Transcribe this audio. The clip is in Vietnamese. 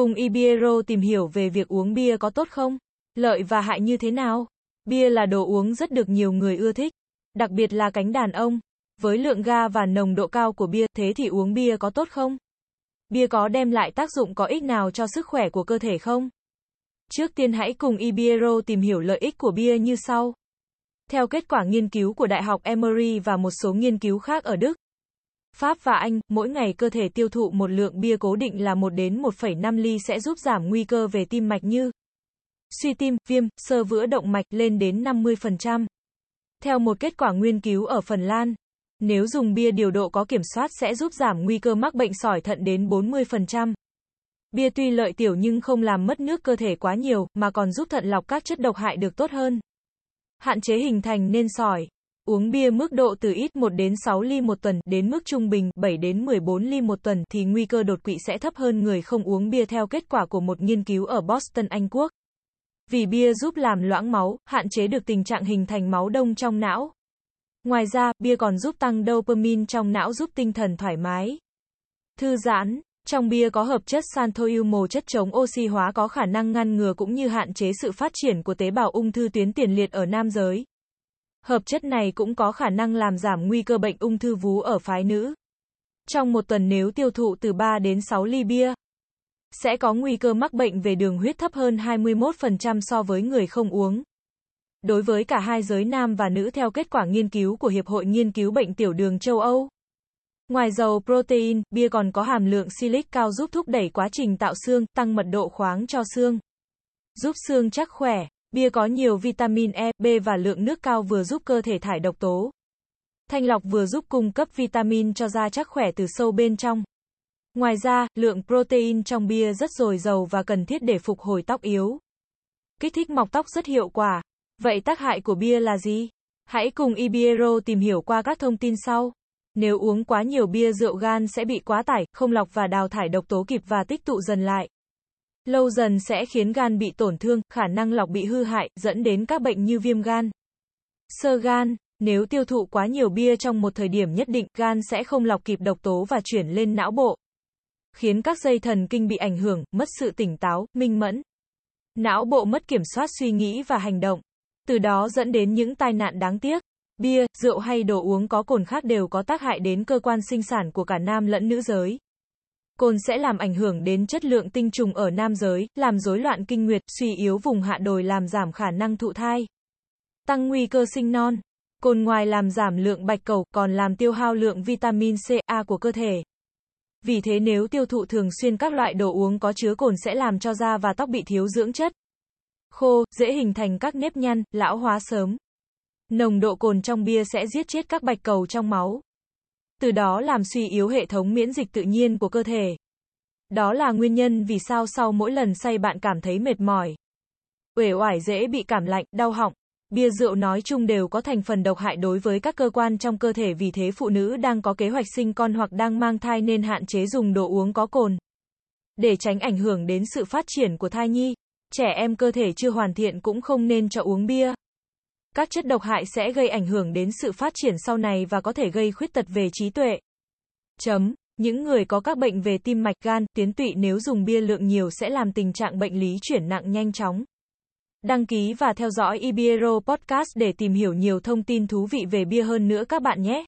Cùng Ibiero tìm hiểu về việc uống bia có tốt không? Lợi và hại như thế nào? Bia là đồ uống rất được nhiều người ưa thích, đặc biệt là cánh đàn ông. Với lượng ga và nồng độ cao của bia, thế thì uống bia có tốt không? Bia có đem lại tác dụng có ích nào cho sức khỏe của cơ thể không? Trước tiên hãy cùng Ibiero tìm hiểu lợi ích của bia như sau. Theo kết quả nghiên cứu của Đại học Emory và một số nghiên cứu khác ở Đức, Pháp và Anh, mỗi ngày cơ thể tiêu thụ một lượng bia cố định là 1 đến 1,5 ly sẽ giúp giảm nguy cơ về tim mạch như suy tim, viêm, sơ vữa động mạch lên đến 50%. Theo một kết quả nghiên cứu ở Phần Lan, nếu dùng bia điều độ có kiểm soát sẽ giúp giảm nguy cơ mắc bệnh sỏi thận đến 40%. Bia tuy lợi tiểu nhưng không làm mất nước cơ thể quá nhiều, mà còn giúp thận lọc các chất độc hại được tốt hơn. Hạn chế hình thành nên sỏi. Uống bia mức độ từ ít 1 đến 6 ly một tuần đến mức trung bình 7 đến 14 ly một tuần thì nguy cơ đột quỵ sẽ thấp hơn người không uống bia theo kết quả của một nghiên cứu ở Boston, Anh Quốc. Vì bia giúp làm loãng máu, hạn chế được tình trạng hình thành máu đông trong não. Ngoài ra, bia còn giúp tăng dopamine trong não giúp tinh thần thoải mái. Thư giãn, trong bia có hợp chất xanthoiumol chất chống oxy hóa có khả năng ngăn ngừa cũng như hạn chế sự phát triển của tế bào ung thư tuyến tiền liệt ở nam giới. Hợp chất này cũng có khả năng làm giảm nguy cơ bệnh ung thư vú ở phái nữ. Trong một tuần nếu tiêu thụ từ 3 đến 6 ly bia, sẽ có nguy cơ mắc bệnh về đường huyết thấp hơn 21% so với người không uống. Đối với cả hai giới nam và nữ theo kết quả nghiên cứu của Hiệp hội Nghiên cứu Bệnh Tiểu đường châu Âu. Ngoài dầu protein, bia còn có hàm lượng silic cao giúp thúc đẩy quá trình tạo xương, tăng mật độ khoáng cho xương. Giúp xương chắc khỏe. Bia có nhiều vitamin E, B và lượng nước cao vừa giúp cơ thể thải độc tố. Thanh lọc vừa giúp cung cấp vitamin cho da chắc khỏe từ sâu bên trong. Ngoài ra, lượng protein trong bia rất dồi dào và cần thiết để phục hồi tóc yếu. Kích thích mọc tóc rất hiệu quả. Vậy tác hại của bia là gì? Hãy cùng Ibiero tìm hiểu qua các thông tin sau. Nếu uống quá nhiều bia rượu gan sẽ bị quá tải, không lọc và đào thải độc tố kịp và tích tụ dần lại. Lâu dần sẽ khiến gan bị tổn thương, khả năng lọc bị hư hại, dẫn đến các bệnh như viêm gan. Sơ gan, nếu tiêu thụ quá nhiều bia trong một thời điểm nhất định, gan sẽ không lọc kịp độc tố và chuyển lên não bộ. Khiến các dây thần kinh bị ảnh hưởng, mất sự tỉnh táo, minh mẫn. Não bộ mất kiểm soát suy nghĩ và hành động. Từ đó dẫn đến những tai nạn đáng tiếc. Bia, rượu hay đồ uống có cồn khác đều có tác hại đến cơ quan sinh sản của cả nam lẫn nữ giới. Cồn sẽ làm ảnh hưởng đến chất lượng tinh trùng ở nam giới, làm rối loạn kinh nguyệt, suy yếu vùng hạ đồi làm giảm khả năng thụ thai. Tăng nguy cơ sinh non. Cồn ngoài làm giảm lượng bạch cầu, còn làm tiêu hao lượng vitamin C, A của cơ thể. Vì thế nếu tiêu thụ thường xuyên các loại đồ uống có chứa cồn sẽ làm cho da và tóc bị thiếu dưỡng chất. Khô, dễ hình thành các nếp nhăn, lão hóa sớm. Nồng độ cồn trong bia sẽ giết chết các bạch cầu trong máu. Từ đó làm suy yếu hệ thống miễn dịch tự nhiên của cơ thể. Đó là nguyên nhân vì sao sau mỗi lần say bạn cảm thấy mệt mỏi. Uể oải dễ bị cảm lạnh, đau họng. Bia rượu nói chung đều có thành phần độc hại đối với các cơ quan trong cơ thể vì thế phụ nữ đang có kế hoạch sinh con hoặc đang mang thai nên hạn chế dùng đồ uống có cồn. Để tránh ảnh hưởng đến sự phát triển của thai nhi, trẻ em cơ thể chưa hoàn thiện cũng không nên cho uống bia. Các chất độc hại sẽ gây ảnh hưởng đến sự phát triển sau này và có thể gây khuyết tật về trí tuệ. Chấm. Những người có các bệnh về tim mạch gan, tuyến tụy nếu dùng bia lượng nhiều sẽ làm tình trạng bệnh lý chuyển nặng nhanh chóng. Đăng ký và theo dõi Ibiero Podcast để tìm hiểu nhiều thông tin thú vị về bia hơn nữa các bạn nhé.